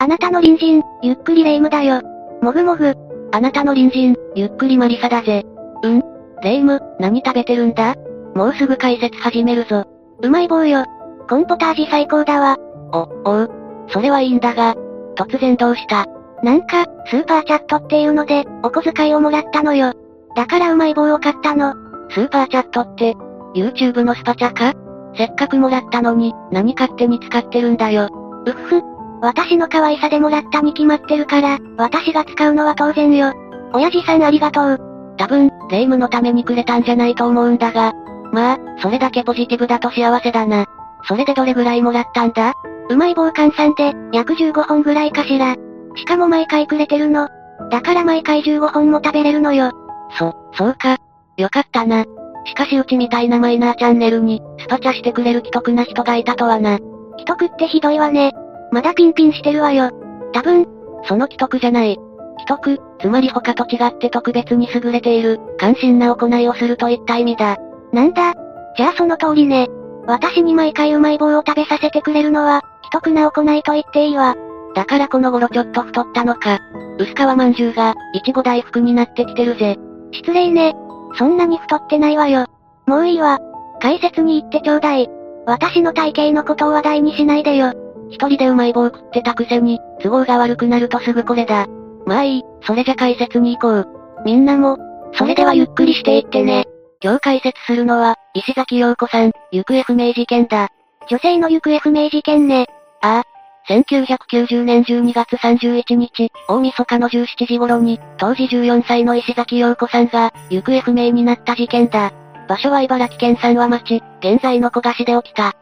あなたの隣人、ゆっくり霊夢だよ。もぐもぐ。あなたの隣人、ゆっくり魔理沙だぜ。うん？霊夢、何食べてるんだ？もうすぐ解説始めるぞ。うまい棒よ。コンポタ味最高だわ。お、おう。それはいいんだが、突然どうした？なんか、スーパーチャットっていうので、お小遣いをもらったのよ。だからうまい棒を買ったの。スーパーチャットって、YouTube のスパチャか？せっかくもらったのに、何勝手に使ってるんだよ。うっふ。私の可愛さでもらったに決まってるから、私が使うのは当然よ。親父さんありがとう。多分、霊夢のためにくれたんじゃないと思うんだが。まあ、それだけポジティブだと幸せだな。それでどれぐらいもらったんだ？うまい棒換算で、約15本ぐらいかしら。しかも毎回くれてるの。だから毎回15本も食べれるのよ。そ、そうか。よかったな。しかしうちみたいなマイナーチャンネルに、スパチャしてくれる既得な人がいたとはな。既得ってひどいわね。まだピンピンしてるわよ。多分、その既得じゃない。既得、つまり他と違って特別に優れている、関心な行いをするといった意味だ。なんだ？じゃあその通りね。私に毎回うまい棒を食べさせてくれるのは、既得な行いと言っていいわ。だからこの頃ちょっと太ったのか。薄皮まんじゅうが、いちご大福になってきてるぜ。失礼ね。そんなに太ってないわよ。もういいわ。解説に行ってちょうだい。私の体型のことを話題にしないでよ。一人でうまい棒食ってたくせに、都合が悪くなるとすぐこれだ。まあいい、それじゃ解説に行こう。みんなも、それではゆっくりしていってね。今日解説するのは、石崎陽子さん、行方不明事件だ。女性の行方不明事件ね。ああ。1990年12月31日、大晦日の17時頃に、当時14歳の石崎陽子さんが、行方不明になった事件だ。場所は茨城県三和町、現在の小賀市で起きた。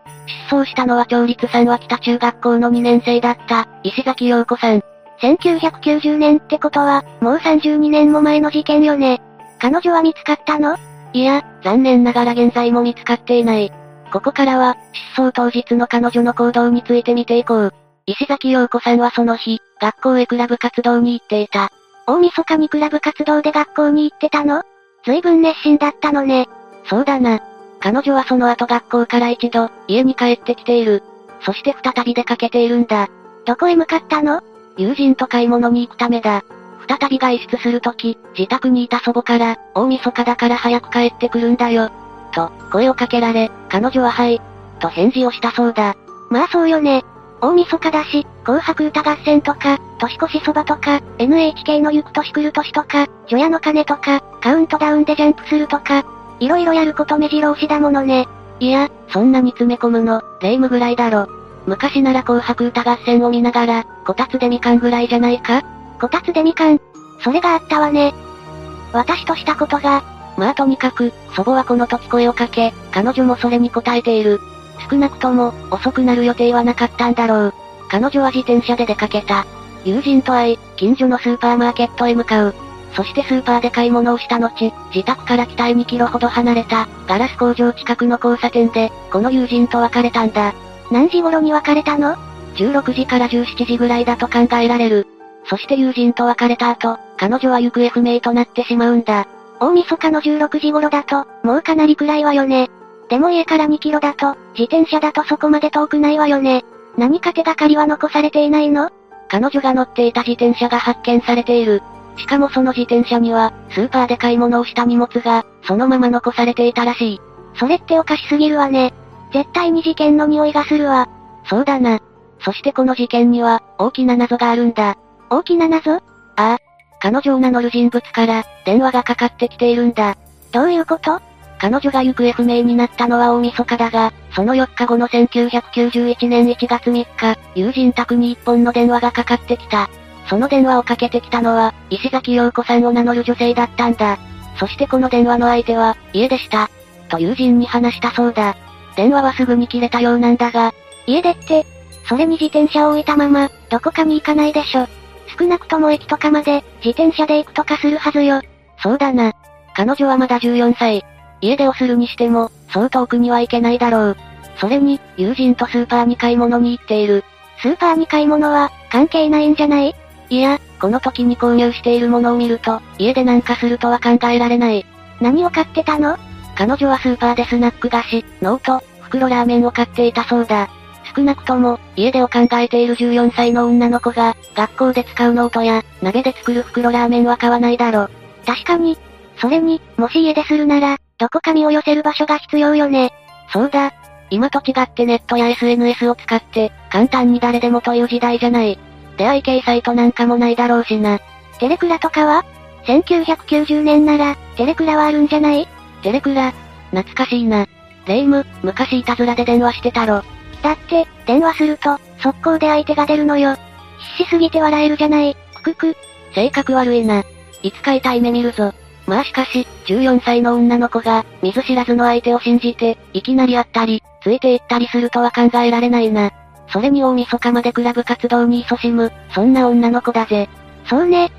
失踪したのは町立三和北中学校の2年生だった、石崎陽子さん。1990年ってことは、もう32年も前の事件よね。彼女は見つかったの？いや、残念ながら現在も見つかっていない。ここからは、失踪当日の彼女の行動について見ていこう。石崎陽子さんはその日、学校へクラブ活動に行っていた。大晦日にクラブ活動で学校に行ってたの？随分熱心だったのね。そうだな。彼女はその後学校から一度、家に帰ってきている。そして再び出かけているんだ。どこへ向かったの？友人と買い物に行くためだ。再び外出するとき、自宅にいた祖母から、大晦日だから早く帰ってくるんだよ。と、声をかけられ、彼女ははい、と返事をしたそうだ。まあそうよね。大晦日だし、紅白歌合戦とか、年越しそばとか、NHK の行く年来る年とか、除夜の鐘とか、カウントダウンでジャンプするとか、いろいろやること目白押しだものね。いや、そんなに詰め込むの、霊夢ぐらいだろ。昔なら紅白歌合戦を見ながら、こたつでみかんぐらいじゃないか？こたつでみかん。それがあったわね。私としたことが、まあとにかく、祖母はこの時声をかけ、彼女もそれに応えている。少なくとも、遅くなる予定はなかったんだろう。彼女は自転車で出かけた。友人と会い、近所のスーパーマーケットへ向かう。そしてスーパーで買い物をした後、自宅から北へ2キロほど離れた、ガラス工場近くの交差点で、この友人と別れたんだ。何時頃に別れたの ?16 時から17時ぐらいだと考えられる。そして友人と別れた後、彼女は行方不明となってしまうんだ。大晦日の16時頃だと、もうかなり暗いわよね。でも家から2キロだと、自転車だとそこまで遠くないわよね。何か手がかりは残されていないの？彼女が乗っていた自転車が発見されている。しかもその自転車には、スーパーで買い物をした荷物が、そのまま残されていたらしい。それっておかしすぎるわね。絶対に事件の匂いがするわ。そうだな。そしてこの事件には、大きな謎があるんだ。大きな謎？ああ。彼女を名乗る人物から、電話がかかってきているんだ。どういうこと？彼女が行方不明になったのは大晦日だが、その4日後の1991年1月3日、友人宅に一本の電話がかかってきた。その電話をかけてきたのは、石崎陽子さんを名乗る女性だったんだ。そしてこの電話の相手は、家でした。と友人に話したそうだ。電話はすぐに切れたようなんだが、家でって、それに自転車を置いたまま、どこかに行かないでしょ。少なくとも駅とかまで、自転車で行くとかするはずよ。そうだな。彼女はまだ14歳。家出をするにしても、そう遠くには行けないだろう。それに、友人とスーパーに買い物に行っている。スーパーに買い物は、関係ないんじゃない？いや、この時に購入しているものを見ると、家でなんかするとは考えられない。何を買ってたの？彼女はスーパーでスナック菓子、ノート、袋ラーメンを買っていたそうだ。少なくとも、家出を考えている14歳の女の子が、学校で使うノートや、鍋で作る袋ラーメンは買わないだろ。確かに。それに、もし家出するなら、どこか身を寄せる場所が必要よね。そうだ。今と違ってネットや SNS を使って、簡単に誰でもという時代じゃない。出会い系サイトなんかもないだろうしな。テレクラとかは ?1990 年なら、テレクラはあるんじゃない？テレクラ懐かしいな。レイム、昔いたずらで電話してたろ。だって、電話すると、速攻で相手が出るのよ。必死すぎて笑えるじゃない、くくく。性格悪いな。いつか痛い目見るぞ。まあしかし、14歳の女の子が、見ず知らずの相手を信じて、いきなり会ったり、ついて行ったりするとは考えられないな。それに大晦日までクラブ活動に勤しむ、そんな女の子だぜ。そうね。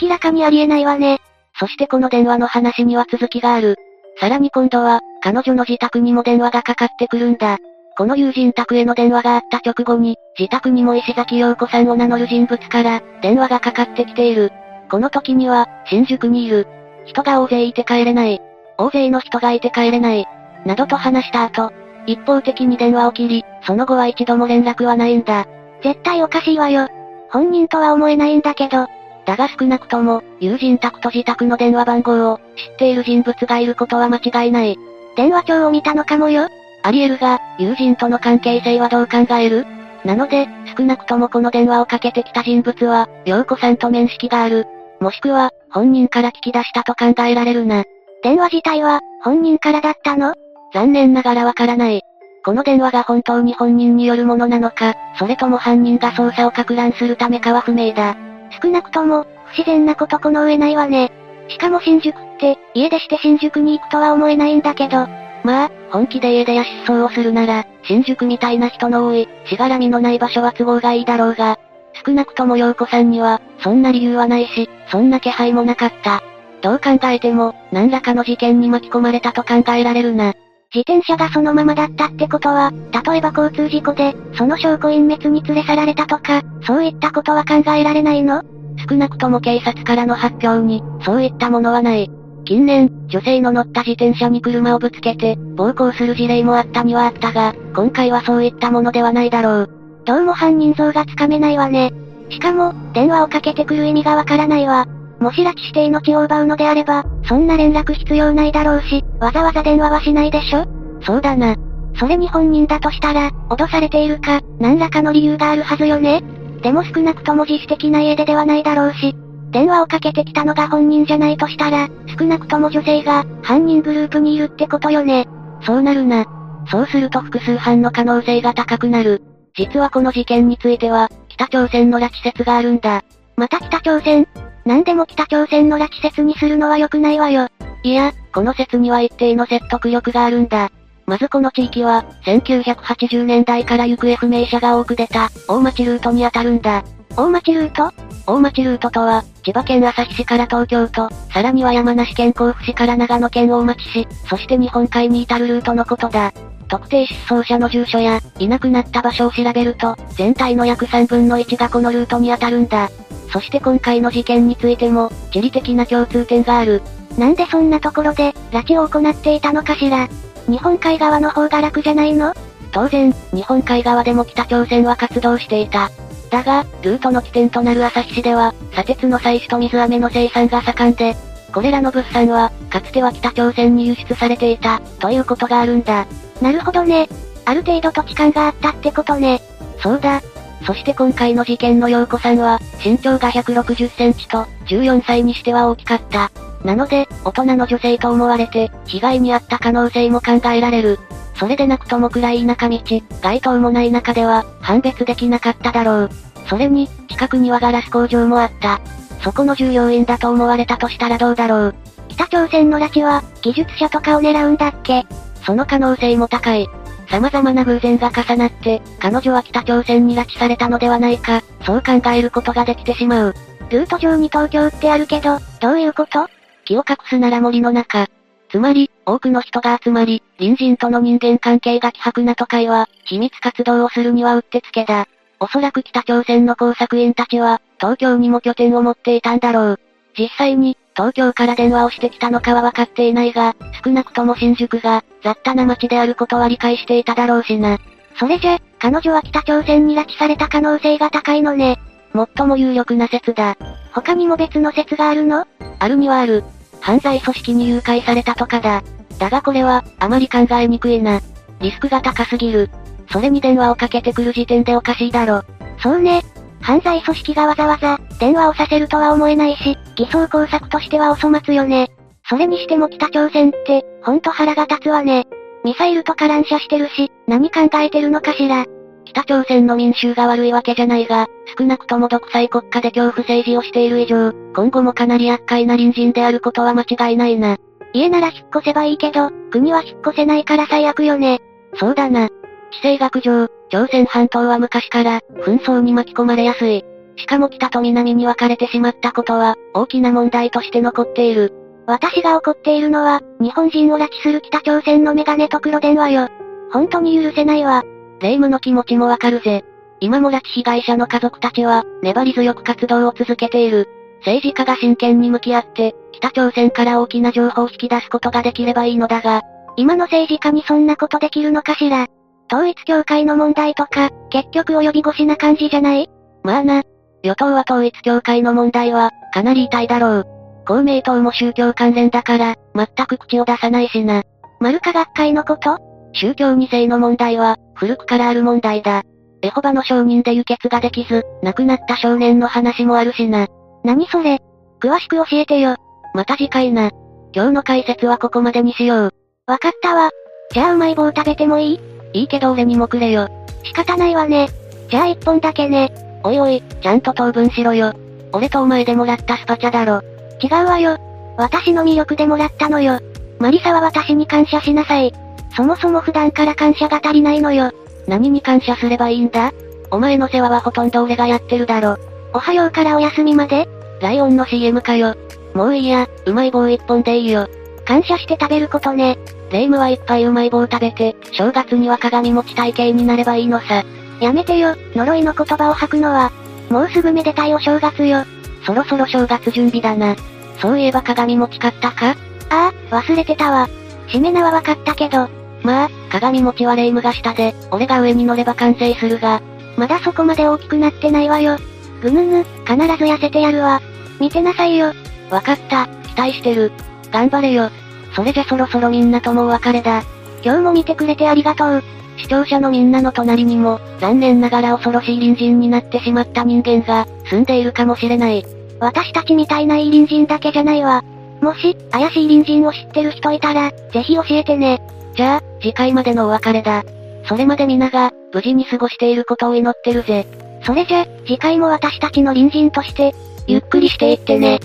明らかにありえないわね。そしてこの電話の話には続きがある。さらに今度は、彼女の自宅にも電話がかかってくるんだ。この友人宅への電話があった直後に、自宅にも石崎陽子さんを名乗る人物から、電話がかかってきている。この時には、新宿にいる。人が大勢いて帰れない。大勢の人がいて帰れない。などと話した後、一方的に電話を切り、その後は一度も連絡はないんだ。絶対おかしいわよ。本人とは思えないんだけど。だが少なくとも、友人宅と自宅の電話番号を知っている人物がいることは間違いない。電話帳を見たのかもよ。あり得るが、友人との関係性はどう考える？なので、少なくともこの電話をかけてきた人物は、陽子さんと面識がある。もしくは、本人から聞き出したと考えられるな。電話自体は、本人からだったの？残念ながらわからない。この電話が本当に本人によるものなのか、それとも犯人が捜査を攪乱するためかは不明だ。少なくとも、不自然なことこの上ないわね。しかも新宿って、家出して新宿に行くとは思えないんだけど、まあ、本気で家出や失踪をするなら、新宿みたいな人の多い、しがらみのない場所は都合がいいだろうが、少なくとも陽子さんには、そんな理由はないし、そんな気配もなかった。どう考えても、何らかの事件に巻き込まれたと考えられるな。自転車がそのままだったってことは、例えば交通事故で、その証拠隠滅に連れ去られたとか、そういったことは考えられないの？少なくとも警察からの発表に、そういったものはない。近年、女性の乗った自転車に車をぶつけて、暴行する事例もあったにはあったが、今回はそういったものではないだろう。どうも犯人像がつかめないわね。しかも、電話をかけてくる意味がわからないわ。もし拉致して命を奪うのであれば、そんな連絡必要ないだろうし、わざわざ電話はしないでしょ？そうだな。それに本人だとしたら、脅されているか、何らかの理由があるはずよね？でも少なくとも自主的な家出ではないだろうし、電話をかけてきたのが本人じゃないとしたら、少なくとも女性が、犯人グループにいるってことよね？そうなるな。そうすると複数犯の可能性が高くなる。実はこの事件については、北朝鮮の拉致説があるんだ。また北朝鮮？何でも北朝鮮の拉致説にするのは良くないわよ。いや、この説には一定の説得力があるんだ。まずこの地域は、1980年代から行方不明者が多く出た、大町ルートに当たるんだ。大町ルート？大町ルートとは、千葉県旭市から東京都、さらには山梨県甲府市から長野県大町市、そして日本海に至るルートのことだ。特定失踪者の住所や、いなくなった場所を調べると、全体の約3分の1がこのルートに当たるんだ。そして今回の事件についても、地理的な共通点がある。なんでそんなところで、拉致を行っていたのかしら日本海側の方が楽じゃないの？当然、日本海側でも北朝鮮は活動していた。だが、ルートの起点となる旭市では、砂鉄の採取と水飴の生産が盛んで、これらの物産は、かつては北朝鮮に輸出されていた、ということがあるんだ。なるほどね。ある程度土地勘があったってことね。そうだ。そして今回の事件の陽子さんは、身長が160センチと、14歳にしては大きかった。なので、大人の女性と思われて、被害に遭った可能性も考えられる。それでなくとも暗い田舎道、街灯もない中では、判別できなかっただろう。それに、近くにはガラス工場もあった。そこの従業員だと思われたとしたらどうだろう。北朝鮮の拉致は、技術者とかを狙うんだっけその可能性も高い。様々な偶然が重なって、彼女は北朝鮮に拉致されたのではないか、そう考えることができてしまう。ルート上に東京ってあるけど、どういうこと？木を隠すなら森の中。つまり、多くの人が集まり、隣人との人間関係が希薄な都会は、秘密活動をするにはうってつけだ。おそらく北朝鮮の工作員たちは、東京にも拠点を持っていたんだろう。実際に、東京から電話をしてきたのかは分かっていないが、少なくとも新宿が、雑多な街であることは理解していただろうしな。それじゃ、彼女は北朝鮮に拉致された可能性が高いのね。最も有力な説だ。他にも別の説があるの？あるにはある。犯罪組織に誘拐されたとかだ。だがこれは、あまり考えにくいな。リスクが高すぎる。それに電話をかけてくる時点でおかしいだろ。そうね。犯罪組織がわざわざ、電話をさせるとは思えないし、偽装工作としてはお粗末よね。それにしても北朝鮮って、ほんと腹が立つわね。ミサイルとか乱射してるし、何考えてるのかしら。北朝鮮の民衆が悪いわけじゃないが、少なくとも独裁国家で恐怖政治をしている以上、今後もかなり厄介な隣人であることは間違いないな。家なら引っ越せばいいけど、国は引っ越せないから最悪よね。そうだな。地政学上、朝鮮半島は昔から、紛争に巻き込まれやすい。しかも北と南に分かれてしまったことは、大きな問題として残っている。私が怒っているのは、日本人を拉致する北朝鮮のメガネと黒電話よ。本当に許せないわ。霊夢の気持ちもわかるぜ。今も拉致被害者の家族たちは、粘り強く活動を続けている。政治家が真剣に向き合って、北朝鮮から大きな情報を引き出すことができればいいのだが、今の政治家にそんなことできるのかしら。統一教会の問題とか、結局及び腰な感じじゃない？まあな。与党は統一教会の問題は、かなり痛いだろう。公明党も宗教関連だから、全く口を出さないしな。丸科学会のこと？宗教2世の問題は、古くからある問題だ。エホバの証人で輸血ができず、亡くなった少年の話もあるしな。何それ？詳しく教えてよ。また次回な。今日の解説はここまでにしよう。わかったわ。じゃあうまい棒食べてもいい？いいけど俺にもくれよ。仕方ないわね。じゃあ一本だけね。おいおい、ちゃんと当分しろよ。俺とお前でもらったスパチャだろ。違うわよ。私の魅力でもらったのよ。マリサは私に感謝しなさい。そもそも普段から感謝が足りないのよ。何に感謝すればいいんだ？お前の世話はほとんど俺がやってるだろ。おはようからお休みまで？ライオンの CM かよ。もういいや、うまい棒一本でいいよ。感謝して食べることね。霊夢はいっぱいうまい棒食べて、正月には鏡餅体型になればいいのさ。やめてよ、呪いの言葉を吐くのは。もうすぐめでたいお正月よ。そろそろ正月準備だな。そういえば鏡餅買ったか？ああ、忘れてたわ。しめ縄はわかったけど。まあ、鏡餅は霊夢が下で、俺が上に乗れば完成するが。まだそこまで大きくなってないわよ。ぐぬぬ、必ず痩せてやるわ。見てなさいよ。わかった、期待してる。頑張れよ。それじゃそろそろみんなともお別れだ。今日も見てくれてありがとう。視聴者のみんなの隣にも、残念ながら恐ろしい隣人になってしまった人間が、住んでいるかもしれない。私たちみたいないい隣人だけじゃないわ。もし、怪しい隣人を知ってる人いたら、ぜひ教えてね。じゃあ、次回までのお別れだ。それまで皆が、無事に過ごしていることを祈ってるぜ。それじゃ、次回も私たちの隣人として、ゆっくりしていってね。